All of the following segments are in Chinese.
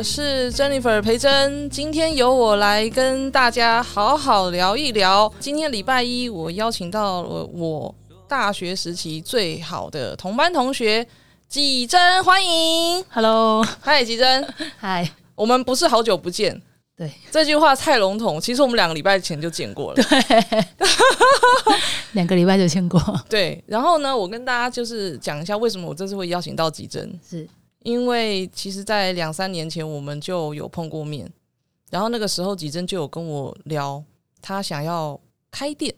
学，我是 Jennifer 裴珍，今天由我来跟大家好好聊一聊。今天礼拜一，我邀请到了我大学时期最好的同班同学纪珍，欢迎。Hello，嗨，纪珍，嗨，我们不是好久不见。对，这句话太笼统，其实我们两个礼拜前就见过了。对 两个礼拜就见过，对，然后呢，我跟大家就是讲一下为什么我这次会邀请到纪珍。是因为其实，在两三年前我们就有碰过面，然后那个时候吉珍就有跟我聊，他想要开店，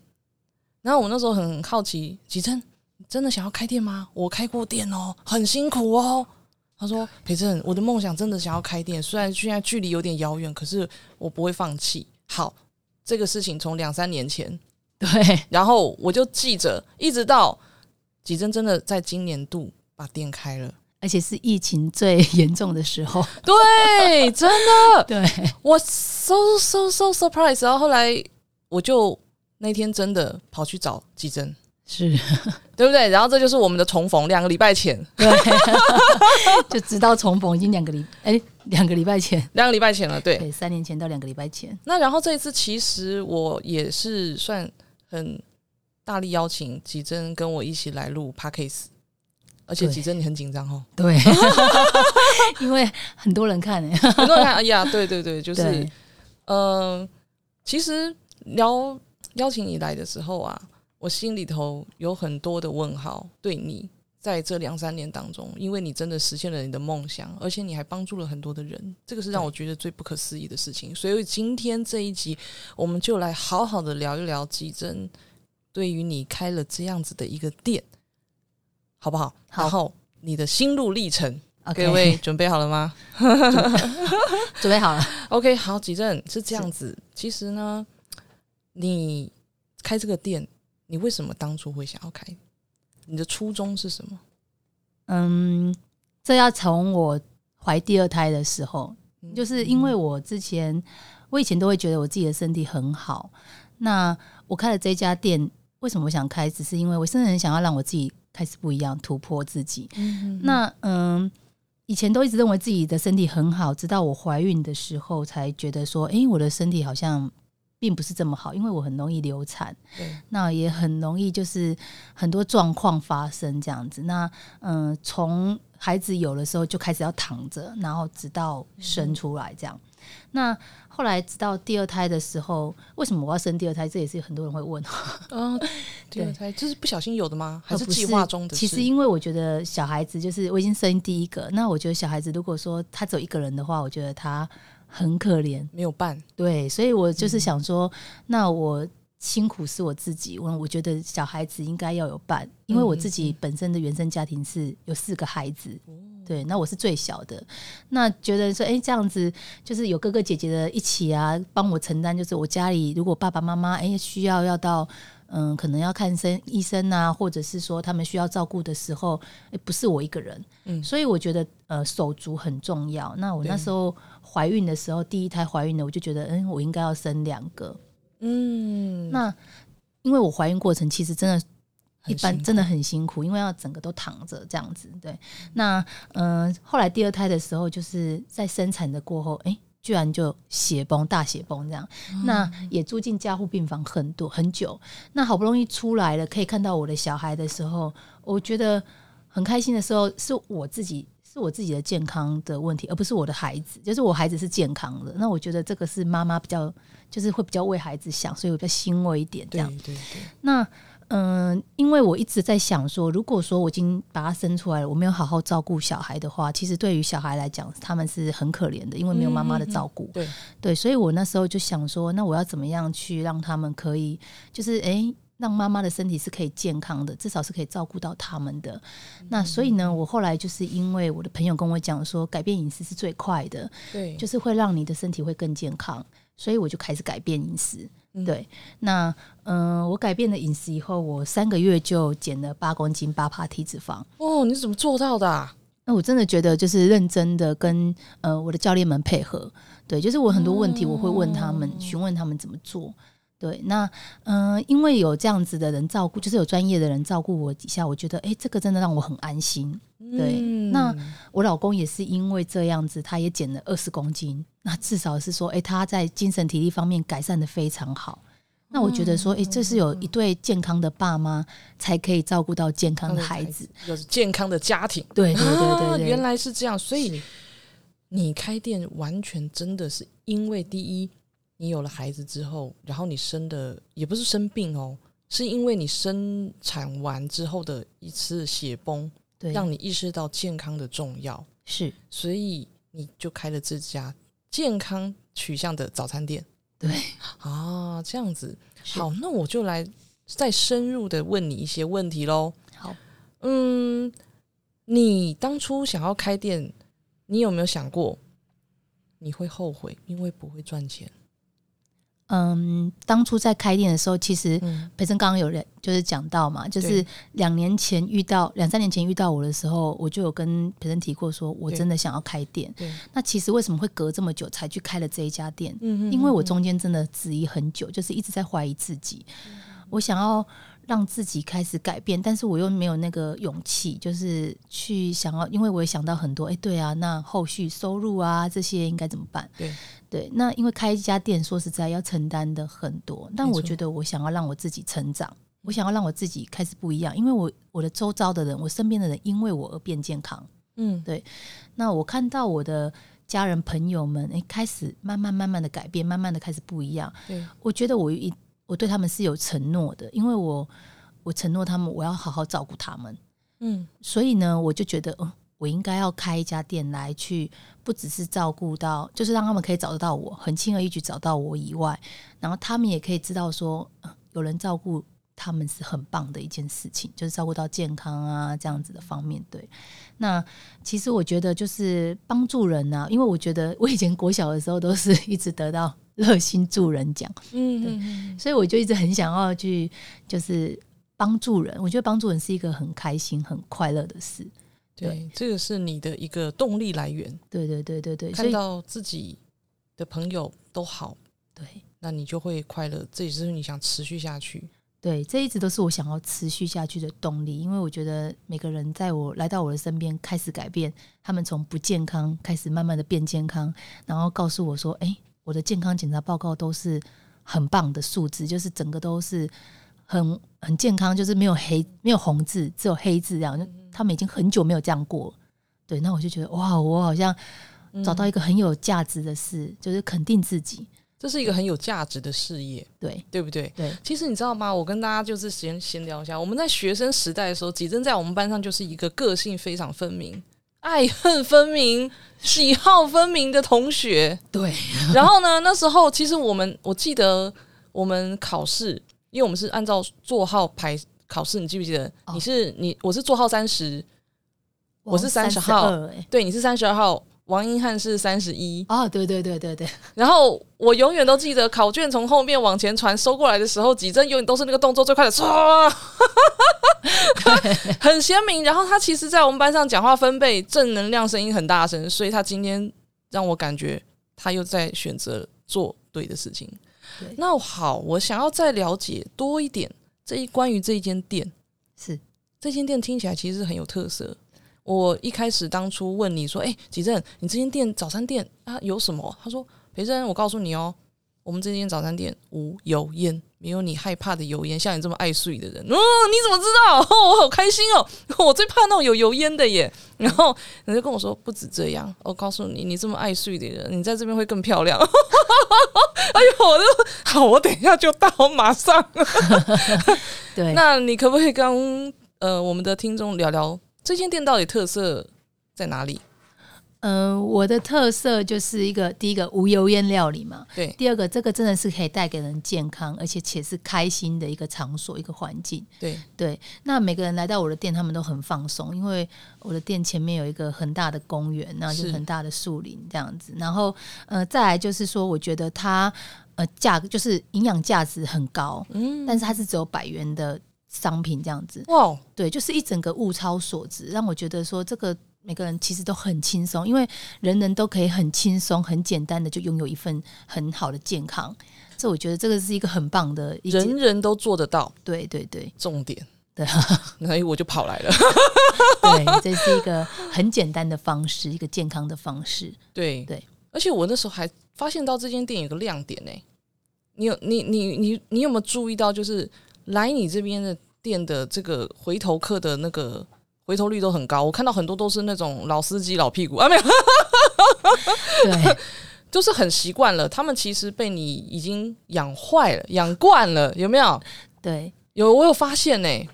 然后我那时候很好奇，吉珍真的想要开店吗？我开过店哦，很辛苦哦。他说：“裴正，我的梦想真的想要开店，虽然现在距离有点遥远，可是我不会放弃。”好，这个事情从两三年前，对，然后我就记着，一直到吉珍真的在今年度把店开了。而且是疫情最严重的时候，对，真的，对，我 so so so surprised。然后后来我就那天真的跑去找季珍，是，对不对？然后这就是我们的重逢，两个礼拜前，对，就直到重逢已经两个礼，哎，两个礼拜前，两个礼拜前了，对。对，三年前到两个礼拜前，那然后这一次其实我也是算很大力邀请吉珍跟我一起来录 podcast，而且对吉珍你很紧张哦，对，因为很多人看哎，很多人看，哎呀，对对对，就是对，嗯，其实邀邀请你来的时候啊，我心里头有很多的问号，对你在这两三年当中，因为你真的实现了你的梦想，而且你还帮助了很多的人，这个是让我觉得最不可思议的事情。所以今天这一集，我们就来好好的聊一聊吉珍对于你开了这样子的一个店，好不好？好然后你的心路历程各位准备好了吗？准备好了，OK，好，吉正是这样子。其实呢，你开这个店，你为什么当初会想要开？你的初衷是什么？嗯，这要从我怀第二胎的时候，嗯就是因为我之前，我以前都会觉得我自己的身体很好。那我开了这家店，为什么我想开？只是因为我真的很想要让我自己开始不一样，突破自己。嗯那嗯，以前都一直认为自己的身体很好，直到我怀孕的时候才觉得说，诶，我的身体好像并不是这么好，因为我很容易流产，那也很容易就是很多状况发生这样子。那嗯，从孩子有的时候就开始要躺着，然后直到生出来这样。那后来直到第二胎的时候，为什么我要生第二胎？这也是很多人会问。嗯，第二胎这是不小心有的吗？还是计划中的事？其实因为我觉得小孩子就是我已经生第一个，那我觉得小孩子如果说他只有一个人的话，我觉得他很可怜。没有伴，对，所以我嗯就是想说，那我辛苦是我自己，我我觉得小孩子应该要有伴，因为我自嗯己本身的原生家庭是有四个孩子，对，那我是最小的，那觉得说，哎、这样子就是有哥哥姐姐的一起啊，帮我承担，就是我家里如果爸爸妈妈哎需要要到。嗯，可能要看生医生啊，或者是说他们需要照顾的时候，诶不是我一个人，嗯所以我觉得呃手足很重要。那我那对时候怀孕的时候，第一胎怀孕的，我就觉得，嗯，我应该要生两个。嗯，那因为我怀孕过程其实真的。一般真的很辛苦，因为要整个都躺着这样子。对，那嗯、呃后来第二胎的时候，就是在生产的过后，哎、居然就血崩，大血崩这样。那也住进加护病房很多很久。那好不容易出来了，可以看到我的小孩的时候，我觉得很开心的时候，是我自己。是我自己的健康的问题，而不是我的孩子。就是我孩子是健康的，那我觉得这个是妈妈比较，就是会比较为孩子想，所以我比较欣慰一点这对样。对对，那嗯、因为我一直在想说，如果说我已经把他生出来了，我没有好好照顾小孩的话，其实对于小孩来讲，他们是很可怜的，因为没有妈妈的照顾。对，对，所以我那时候就想说，那我要怎么样去让他们可以，就是诶，让妈妈的身体是可以健康的，至少是可以照顾到他们的。那所以呢，我后来就是因为我的朋友跟我讲说，改变饮食是最快的，对，就是会让你的身体会更健康，所以我就开始改变饮食。嗯对，那嗯、呃我改变了饮食以后，我三个月就减了八公斤，八趴体脂肪。哦，你是怎么做到的、啊？那我真的觉得就是认真的跟呃我的教练们配合，对，就是我很多问题我会问他们，哦询问他们怎么做。对，那嗯、呃因为有这样子的人照顾，就是有专业的人照顾我底下，我觉得哎、诶这个真的让我很安心。对嗯那我老公也是因为这样子，他也减了二十公斤，那至少是说，哎、他在精神体力方面改善的非常好。那我觉得说，哎、这是有一对健康的爸妈才可以照顾到健康的孩子。，有健康的家庭。对对对对對，啊原来是这样，所以你开店完全真的是因为第一，你有了孩子之后，然后你生的也不是生病哦，是因为你生产完之后的一次血崩，对让你意识到健康的重要，是所以你就开了这家健康取向的早餐店对啊，这样子。好，那我就来再深入的问你一些问题喽。好。嗯，你当初想要开店，你有没有想过你会后悔，因为不会赚钱？嗯，当初在开店的时候，其实嗯，培生刚刚有人就是讲到嘛，就是两年前遇到两三年前遇到我的时候，我就有跟培生提过，说我真的想要开店。对，那其实为什么会隔这么久才去开了这一家店？嗯因为我中间真的质疑很久，就是一直在怀疑自己。我想要让自己开始改变，但是我又没有那个勇气，就是去想要，因为我也想到很多，哎、对啊，那后续收入啊这些应该怎么办？对对，那因为开一家店，说实在要承担的很多，但我觉得我想要让我自己成长，我想要让我自己开始不一样，因为我我的周遭的人，我身边的人因为我而变健康。嗯，对那我看到我的家人朋友们，诶，开始慢慢慢慢的改变，慢慢的开始不一样。对，我觉得我一我对他们是有承诺的，因为我我承诺他们我要好好照顾他们，嗯，所以呢，我就觉得，嗯，我应该要开一家店来去，不只是照顾到，就是让他们可以找得到我，很轻而易举找到我以外，然后他们也可以知道说，呃有人照顾。他们是很棒的一件事情，就是照顾到健康啊这样子的方面。对，那其实我觉得就是帮助人啊，因为我觉得我以前国小的时候都是一直得到 热心助人奖，嗯嗯嗯，所以我就一直很想要去就是帮助人。我觉得帮助人是一个很开心、很快乐的事。对，这个是你的一个动力来源，对对对对对，看到自己的朋友都好，对那你就会快乐，这也是你想持续下去。对，这一直都是我想要持续下去的动力。因为我觉得每个人在我来到我的身边开始改变，他们从不健康开始慢慢的变健康，然后告诉我说：“哎，我的健康检查报告都是很棒的数字，就是整个都是很很健康，就是没有黑没有红字，只有黑字这样。就他们已经很久没有这样过了。对，那我就觉得哇，我好像找到一个很有价值的事，就是肯定自己。这是一个很有价值的事业，对对不对？对其实你知道吗？我跟大家就是闲闲聊一下，我们在学生时代的时候，吉珍在我们班上就是一个个性非常分明、爱恨分明、喜好分明的同学。对然后呢，那时候其实我们我记得我们考试，因为我们是按照座号排考试，你记不记得？哦你是你我是座号三十，我是三十号32哎。对，你是三十二号，王英汉是三十一。哦，对对对对对，然后我永远都记得考卷从后面往前传收过来的时候，几针永远都是那个动作最快的，唰，很鲜明。然后他其实，在我们班上讲话分贝正能量声音很大声，所以他今天让我感觉他又在选择做对的事情。那好，我想要再了解多一点这一关于这一间店，是这间店听起来其实很有特色。我一开始当初问你说：“哎、吉正，你这间店早餐店啊有什么？”他说：“裴正，我告诉你哦，我们这间早餐店无油烟，没有你害怕的油烟。像你这么爱睡的人，哦，你怎么知道？哦、我好开心哦！我最怕那种有油烟的耶。”然后人家跟我说：“不止这样，我告诉你，你这么爱睡的人，你在这边会更漂亮。”哎呦，我就好，我等一下就到，马上。对。那你可不可以跟呃我们的听众聊聊这间店到底特色在哪里？呃，我的特色就是一个第一个无油烟料理嘛，对第二个这个真的是可以带给人健康，而且且是开心的一个场所、一个环境。对，对，那每个人来到我的店，他们都很放松，因为我的店前面有一个很大的公园，那就是是很大的树林这样子。然后呃，再来就是说，我觉得它呃价格就是营养价值很高，嗯，但是它是只有百元的商品这样子。哇，对，就是一整个物超所值，让我觉得说这个每个人其实都很轻松，因为人人都可以很轻松、很简单的就拥有一份很好的健康，这我觉得这个是一个很棒的，人人都做得到，对对对。重点。对，所以我就跑来了。对，这是一个很简单的方式，一个健康的方式。对。对，而且我那时候还发现到这间店有个亮点呢、你有你你你你有没有注意到，就是来你这边的店的这个回头客的那个回头率都很高？我看到很多都是那种老司机老屁股啊，没有，对 就是很习惯了。他们其实被你已经养坏了、养惯了，有没有？对有，我有发现呢、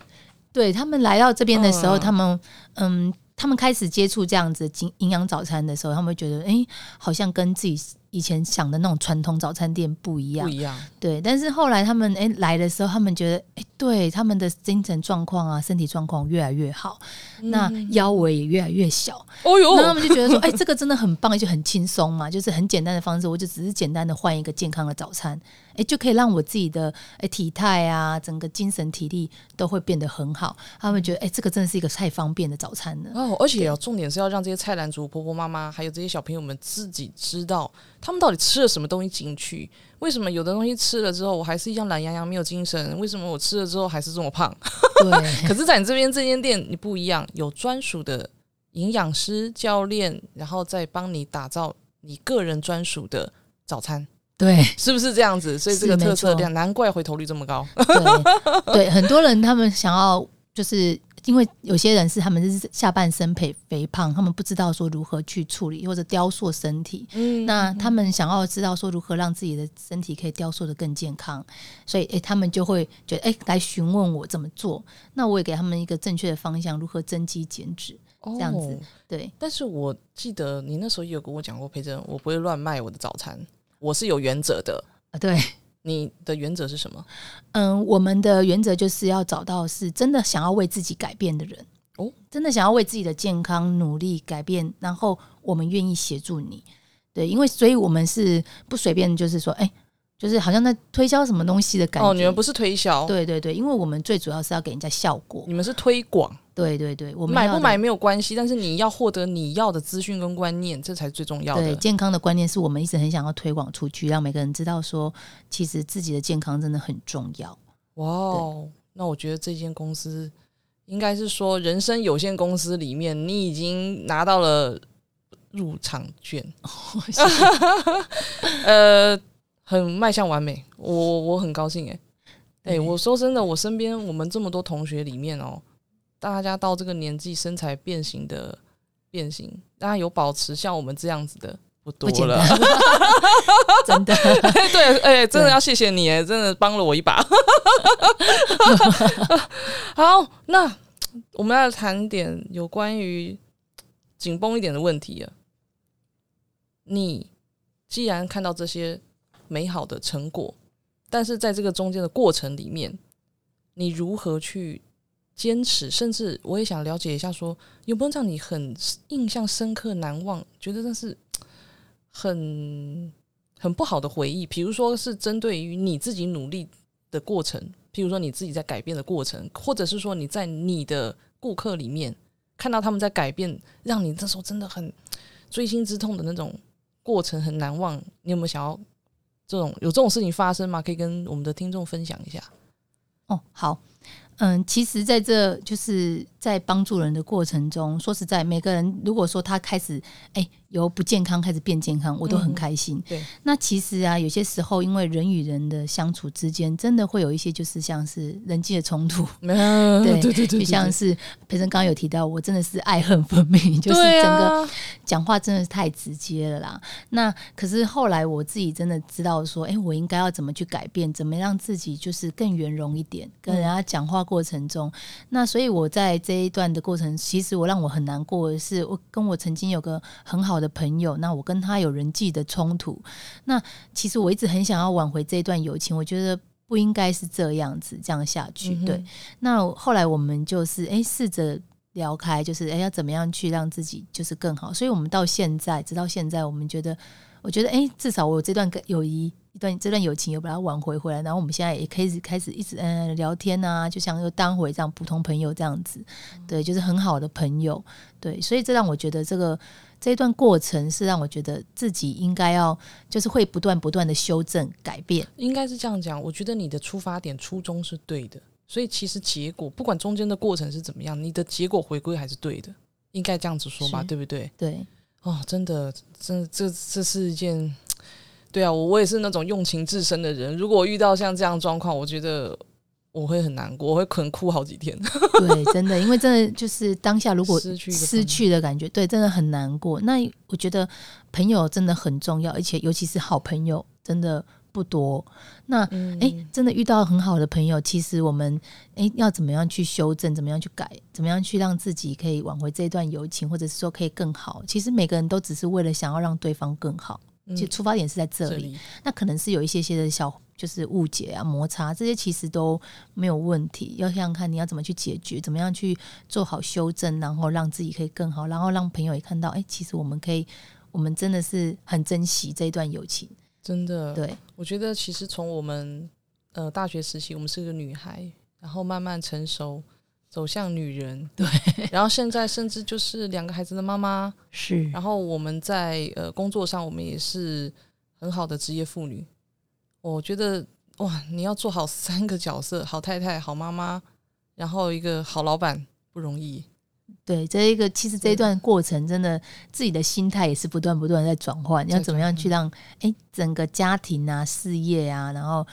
对，他们来到这边的时候，嗯他们嗯，他们开始接触这样子营营养早餐的时候，他们会觉得，哎，好像跟自己以前想的那种传统早餐店不一样不。一样。对，但是后来他们哎来的时候，他们觉得哎，对他们的精神状况啊、身体状况越来越好，那腰围也越来越小，哦呦那他们就觉得说，哎，这个真的很棒，就很轻松嘛，就是很简单的方式，我就只是简单的换一个健康的早餐，哎，就可以让我自己的哎体态啊，整个精神体力都会变得很好。他们觉得，哎，这个真的是一个太方便的早餐了。哦，而且要重点是要让这些菜篮族婆婆妈妈，还有这些小朋友们自己知道，他们到底吃了什么东西进去。为什么有的东西吃了之后，我还是一样懒洋洋没有精神？为什么我吃了之后还是这么胖？对 可是，在你这边这间店，你不一样，有专属的营养师、教练，然后再帮你打造你个人专属的早餐，对是不是这样子？所以这个特色量，难怪回头率这么高。对对，很多人他们想要就是。因为有些人是他们是下半身肥肥胖，他们不知道说如何去处理或者雕塑身体，嗯那他们想要知道说如何让自己的身体可以雕塑的更健康，所以诶、他们就会觉得诶、来询问我怎么做，那我也给他们一个正确的方向，如何增肌减脂。这样子对，但是我记得你那时候也有跟我讲过，培珍，我不会乱卖我的早餐，我是有原则的。啊对，你的原则是什么？嗯，我们的原则就是要找到是真的想要为自己改变的人哦，真的想要为自己的健康努力改变，然后我们愿意协助你。对，因为所以我们是不随便，就是说，哎、就是好像在推销什么东西的感觉。哦，你们不是推销，对对对，因为我们最主要是要给人家效果。你们是推广。对对对，我们买不买没有关系，但是你要获得你要的资讯跟观念，这才是最重要的。对健康的观念是我们一直很想要推广出去，让每个人知道说，其实自己的健康真的很重要。哇哦，那我觉得这间公司应该是说人生有限公司里面，你已经拿到了入场券，呃，很迈向完美，我我很高兴哎、哎、对我说真的，我身边我们这么多同学里面哦，大家到这个年纪身材变形的变形，大家有保持像我们这样子的不多了。真的。对，哎、真的要谢谢你，哎，真的帮了我一把。好，那我们要谈点有关于紧绷一点的问题了。你既然看到这些美好的成果，但是在这个中间的过程里面，你如何去坚持？甚至我也想了解一下说有没有让你很印象深刻、难忘，觉得那是很很不好的回忆，比如说是针对于你自己努力的过程，譬如说你自己在改变的过程，或者是说你在你的顾客里面看到他们在改变，让你那时候真的很锥心之痛的那种过程很难忘。你有没有想要这种有这种事情发生吗？可以跟我们的听众分享一下。哦，好，嗯，其实在这就是在帮助人的过程中，说实在，每个人如果说他开始哎由不健康开始变健康，我都很嗯开心。对，那其实啊，有些时候因为人与人的相处之间，真的会有一些就是像是人际的冲突，对对对对，就像是培生刚刚有提到，我真的是爱恨分明，就是整个啊，讲话真的是太直接了啦。那可是后来我自己真的知道说，哎、我应该要怎么去改变，怎么让自己就是更圆融一点，跟人家讲话过程中。那所以我在这一段的过程，其实我让我很难过的是，我跟我曾经有个很好的朋友，那我跟他有人际的冲突。那其实我一直很想要挽回这一段友情，我觉得。不应该是这样子，这样下去。嗯对，那后来我们就是哎，试着聊开，就是哎要怎么样去让自己就是更好。所以我们到现在，直到现在，我们觉得，我觉得哎，至少我有这段友谊一段这段友情又把它挽回回来，然后我们现在也可以开始一直嗯聊天啊，就像又当回这样普通朋友这样子，对，就是很好的朋友，对，所以这让我觉得这个这一段过程是让我觉得自己应该要就是会不断不断的修正改变，应该是这样讲。我觉得你的出发点初衷是对的，所以其实结果不管中间的过程是怎么样，你的结果回归还是对的，应该这样子说吧，对不对？对，哦，真的，真的，这这是一件，对啊，我我也是那种用情至深的人。如果遇到像这样状况，我觉得我会很难过，我会可能哭好几天。对，真的，因为真的就是当下如果失去失去的感觉，对，真的很难过。那我觉得朋友真的很重要，而且尤其是好朋友，真的不多。那嗯哎、真的遇到很好的朋友，其实我们哎要怎么样去修正，怎么样去改，怎么样去让自己可以挽回这段友情，或者是说可以更好。其实每个人都只是为了想要让对方更好，嗯其实出发点是在这里。那可能是有一些些的小就是误解啊、摩擦，这些其实都没有问题。要想想看你要怎么去解决，怎么样去做好修正，然后让自己可以更好，然后让朋友也看到，哎、其实我们可以，我们真的是很珍惜这一段友情。真的，对，我觉得其实从我们呃大学时期，我们是个女孩，然后慢慢成熟，走向女人，对，然后现在甚至就是两个孩子的妈妈，是。然后我们在呃工作上，我们也是很好的职业妇女。我觉得哇，你要做好三个角色：好太太、好妈妈，然后一个好老板，不容易。对，这一个其实这一段过程真的自己的心态也是不断不断在转换，在要怎么样去让哎整个家庭啊、事业啊，然后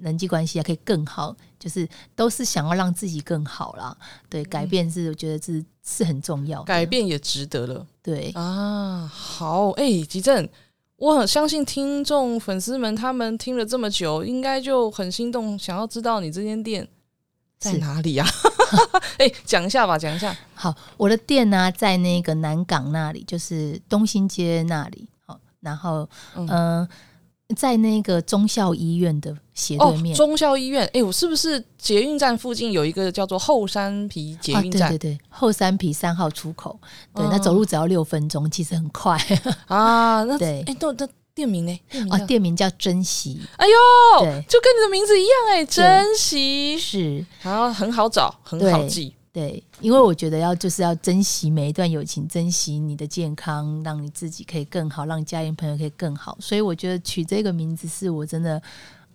人际关系啊可以更好，就是都是想要让自己更好啦。对，改变是我觉得是是很重要的，改变也值得了对啊！好，哎、吉正，我很相信听众粉丝们，他们听了这么久，应该就很心动，想要知道你这间店在是哪里呀、哎、讲一下吧，讲一下。好，我的店呢、在那个南港那里，就是东兴街那里。好，然后嗯在那个中校医院的斜对面。哦，中校医院，哎、我是不是捷运站附近有一个叫做后山皮捷啊，运站对对对，后山皮三号出口，对，哦那走路只要六分钟，其实很快。啊？那对哎，那、那店名呢？啊，叫店名叫珍惜，哎呦，就跟你的名字一样哎、珍惜，是，然后很好找，很好记。对，因为我觉得要就是要珍惜每一段友情，珍惜你的健康，让你自己可以更好，让家人朋友可以更好。所以我觉得取这个名字是我真的，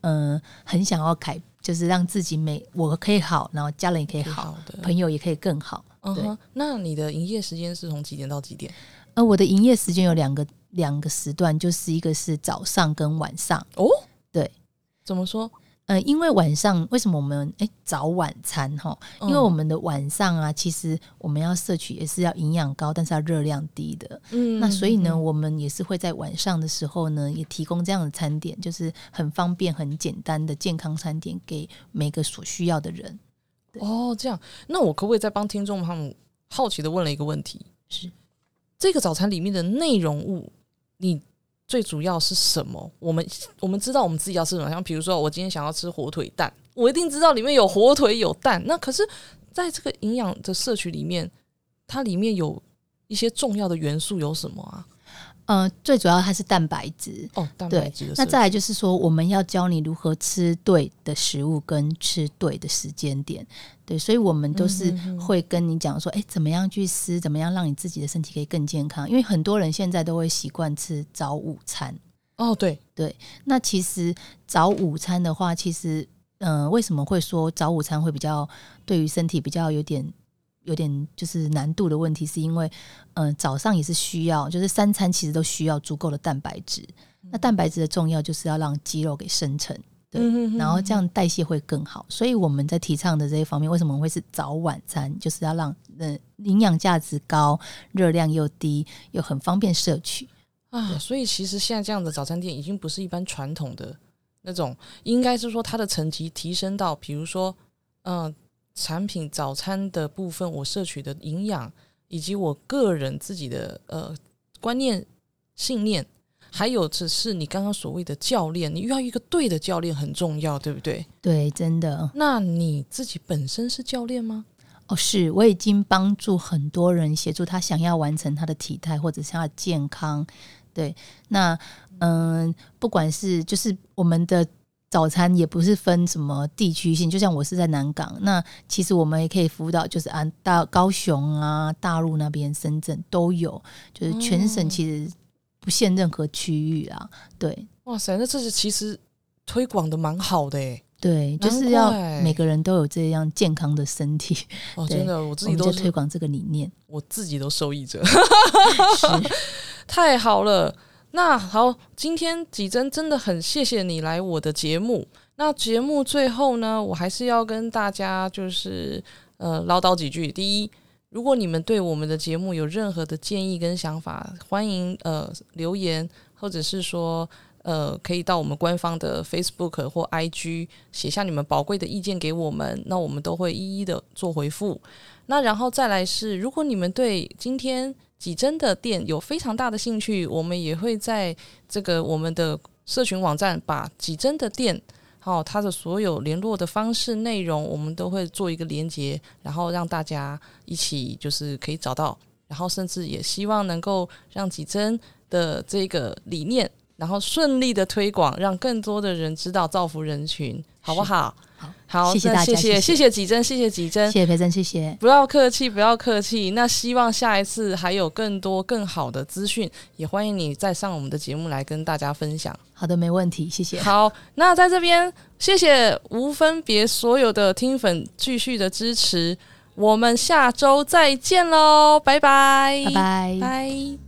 嗯、很想要改，就是让自己每我可以好，然后家人也可以好，朋友也可以更好。嗯哼。那你的营业时间是从几点到几点？呃我的营业时间有两个两个时段，就是一个是早上跟晚上。哦，对，怎么说？呃，因为晚上为什么我们诶早晚餐哈？因为我们的晚上啊，其实我们要摄取也是要营养高，但是要热量低的。嗯那所以呢，我们也是会在晚上的时候呢，也提供这样的餐点，就是很方便、很简单的健康餐点给每个所需要的人。哦，这样，那我可不可以再帮听众他们好奇的问了一个问题？是这个早餐里面的内容物，你最主要是什么？我们我们知道我们自己要吃什么，像比如说我今天想要吃火腿蛋，我一定知道里面有火腿有蛋。那可是在这个营养的摄取里面，它里面有一些重要的元素有什么啊？呃，最主要它是蛋白质。哦，蛋白质。那再来就是说，我们要教你如何吃对的食物跟吃对的时间点。对，所以我们都是会跟你讲说，哎、怎么样去吃，怎么样让你自己的身体可以更健康。因为很多人现在都会习惯吃早午餐。哦，对，那其实早午餐的话，其实嗯、呃为什么会说早午餐会比较对于身体比较有点有点就是难度的问题，是因为嗯、呃早上也是需要，就是三餐其实都需要足够的蛋白质。那蛋白质的重要就是要让肌肉给生成。对然后这样代谢会更好，所以我们在提倡的这一方面，为什么会是早晚餐？就是要让呃营养价值高、热量又低，又很方便摄取。啊，所以其实现在这样的早餐店已经不是一般传统的那种，应该是说它的层级提升到，比如说，嗯、产品早餐的部分，我摄取的营养，以及我个人自己的呃观念、信念，还有只是你刚刚所谓的教练，你遇到一个对的教练很重要，对不对？对，真的那你自己本身是教练吗？哦，是我已经帮助很多人协助他想要完成他的体态或者是他的健康对，那嗯，不管是就是我们的早餐也不是分什么地区性，就像我是在南港，那其实我们也可以服务到，就是安大高雄啊、大陆那边、深圳都有，就是全省其实不限任何区域啊。对，哇塞，那这是其实推广的蛮好的诶。对，就是要每个人都有这样健康的身体。哦，真的，我自己都在推广这个理念。我自己都受益者，太好了。那好，今天几真真的很谢谢你来我的节目。那节目最后呢，我还是要跟大家就是呃唠叨几句。第一，如果你们对我们的节目有任何的建议跟想法，欢迎呃留言，或者是说呃可以到我们官方的 Facebook 或 IG 写下你们宝贵的意见给我们，那我们都会一一的做回复。那然后再来是，如果你们对今天几针的店有非常大的兴趣，我们也会在这个我们的社群网站把几针的店，好、它的所有联络的方式内容，我们都会做一个连接，然后让大家一起就是可以找到，然后甚至也希望能够让几针的这个理念，然后顺利的推广，让更多的人知道，造福人群，好不好？好，好，谢谢大家那谢谢谢谢谢谢几针，谢谢几珍谢，谢培珍，谢谢。不要客气，不要客气。那希望下一次还有更多更好的资讯，也欢迎你再上我们的节目来跟大家分享。好的，没问题，谢谢。好，那在这边谢谢无分别所有的听粉继续的支持，我们下周再见喽，拜拜，拜拜。拜。